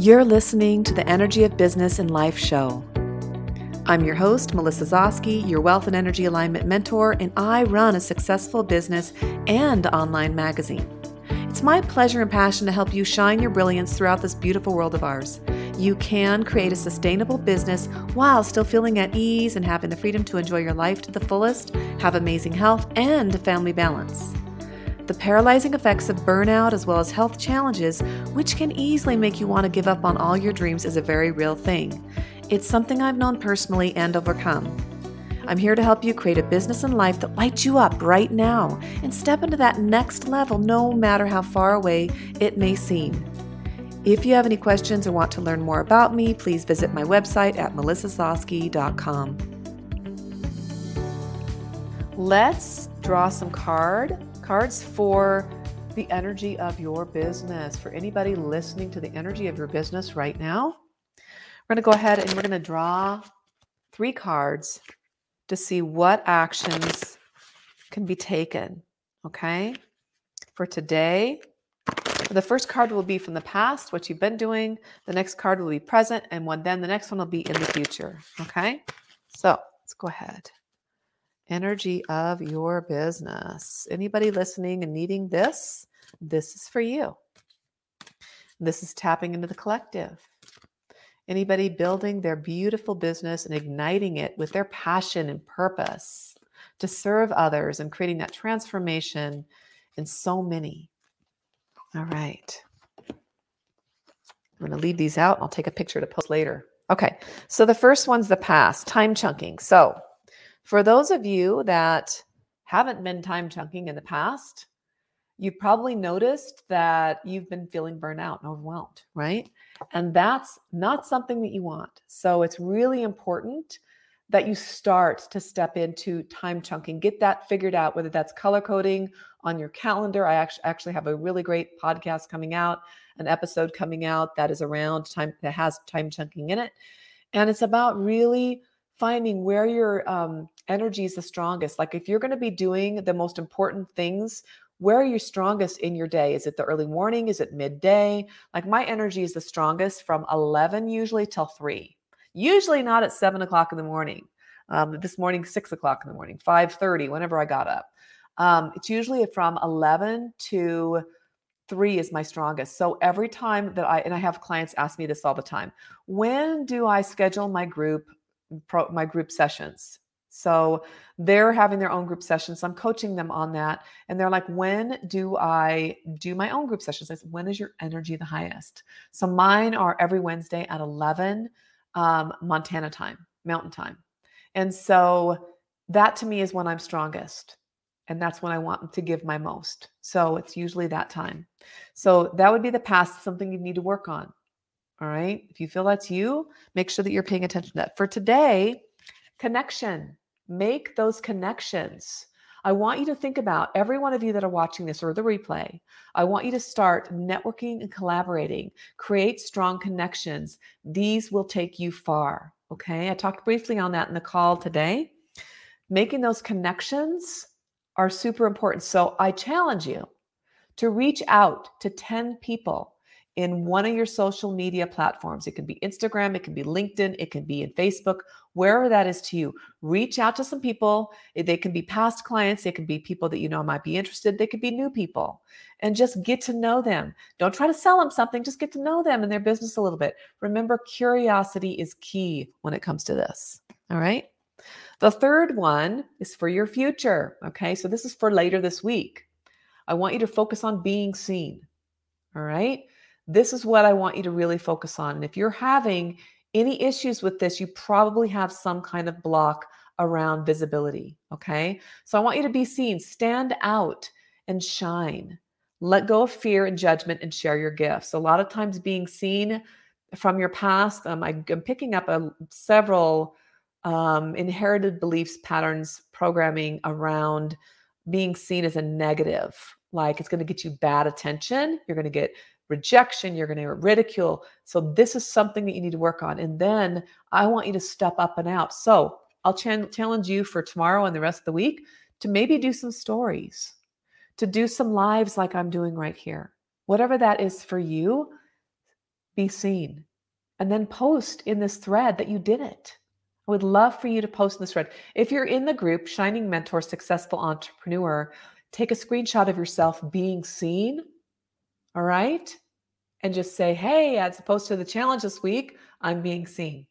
You're listening to the Energy of Business and Life show. I'm your host, Melissa Zoske, your wealth and energy alignment mentor, and I run a successful business and online magazine. It's my pleasure and passion to help you shine your brilliance throughout this beautiful world of ours. You can create a sustainable business while still feeling at ease and having the freedom to enjoy your life to the fullest, have amazing health, and family balance. The paralyzing effects of burnout, as well as health challenges, which can easily make you want to give up on all your dreams, is a very real thing. It's something I've known personally and overcome. I'm here to help you create a business and life that lights you up right now and step into that next level no matter how far away it may seem. If you have any questions or want to learn more about me, please visit my website at melissazoske.com. Let's draw some card cards for the energy of your business. For anybody listening to the energy of your business right now, we're going to go ahead and we're going to draw three cards to see what actions can be taken. Okay. For today, the first card will be from the past, what you've been doing. The next card will be present, and one then the next one will be in the future. Okay. So let's go ahead energy of your business. Anybody listening and needing this, this is for you. This is tapping into the collective. Anybody building their beautiful business and igniting it with their passion and purpose to serve others and creating that transformation in so many. All right. I'm going to leave these out. I'll take a picture to post later. Okay. So the first one's the past, time chunking. So for those of you that haven't been time chunking in the past, you've probably noticed that you've been feeling burnout and overwhelmed, right? And that's not something that you want. So it's really important that you start to step into time chunking. Get that figured out, whether that's color coding on your calendar. I actually have a really great podcast coming out, an episode coming out that is around time that has time chunking in it. And it's about really finding where your um, energy is the strongest. Like if you're going to be doing the most important things, where are you strongest in your day? Is it the early morning? Is it midday? Like my energy is the strongest from 11 usually till 3. Usually not at 7 o'clock in the morning. Um, this morning, 6 o'clock in the morning, 5.30, whenever I got up. Um, it's usually from 11 to three is my strongest. So every time that I, and I have clients ask me this all the time, when do I schedule my group pro, my group sessions. So they're having their own group sessions. I'm coaching them on that. And they're like, when do I do my own group sessions? I said, when is your energy the highest? So mine are every Wednesday at 11 um, Montana time, mountain time. And so that to me is when I'm strongest. And that's when I want to give my most. So it's usually that time. So that would be the past, something you need to work on. All right. If you feel that's you, make sure that you're paying attention to that. For today, connection. Make those connections. I want you to think about every one of you that are watching this or the replay. I want you to start networking and collaborating, create strong connections. These will take you far. Okay. I talked briefly on that in the call today. Making those connections are super important. So I challenge you to reach out to 10 people in one of your social media platforms. It can be Instagram, it can be LinkedIn, it can be in Facebook, wherever that is to you. Reach out to some people. They can be past clients, they can be people that you know might be interested, they could be new people, and just get to know them. Don't try to sell them something, just get to know them and their business a little bit. Remember, curiosity is key when it comes to this. All right. The third one is for your future. Okay. So this is for later this week. I want you to focus on being seen. All right. This is what I want you to really focus on. And if you're having any issues with this, you probably have some kind of block around visibility. Okay. So I want you to be seen, stand out and shine. Let go of fear and judgment and share your gifts. A lot of times, being seen from your past, um, I, am picking up a, several um, inherited beliefs, patterns, programming around being seen as a negative. Like it's going to get you bad attention. You're going to get rejection, you're going to ridicule. So, this is something that you need to work on. And then I want you to step up and out. So, I'll ch- challenge you for tomorrow and the rest of the week to maybe do some stories, to do some lives like I'm doing right here. Whatever that is for you, be seen. And then post in this thread that you did it. I would love for you to post in this thread. If you're in the group, Shining Mentor Successful Entrepreneur, take a screenshot of yourself being seen. All right. And just say, hey, as opposed to the challenge this week, I'm being seen.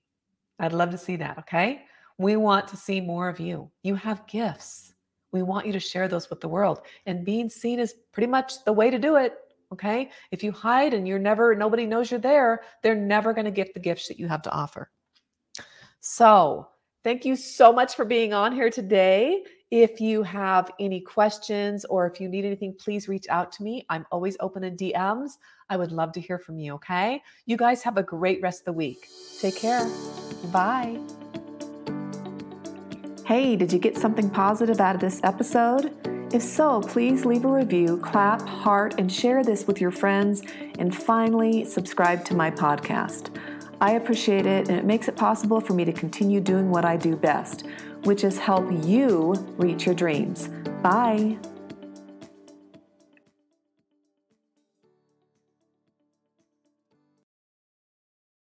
I'd love to see that. Okay. We want to see more of you. You have gifts. We want you to share those with the world. And being seen is pretty much the way to do it. Okay. If you hide and you're never, nobody knows you're there, they're never going to get the gifts that you have to offer. So, thank you so much for being on here today. If you have any questions or if you need anything, please reach out to me. I'm always open in DMs. I would love to hear from you. Okay. You guys have a great rest of the week. Take care. Bye. Hey, did you get something positive out of this episode? If so, please leave a review, clap, heart, and share this with your friends. And finally, subscribe to my podcast. I appreciate it, and it makes it possible for me to continue doing what I do best, which is help you reach your dreams. Bye.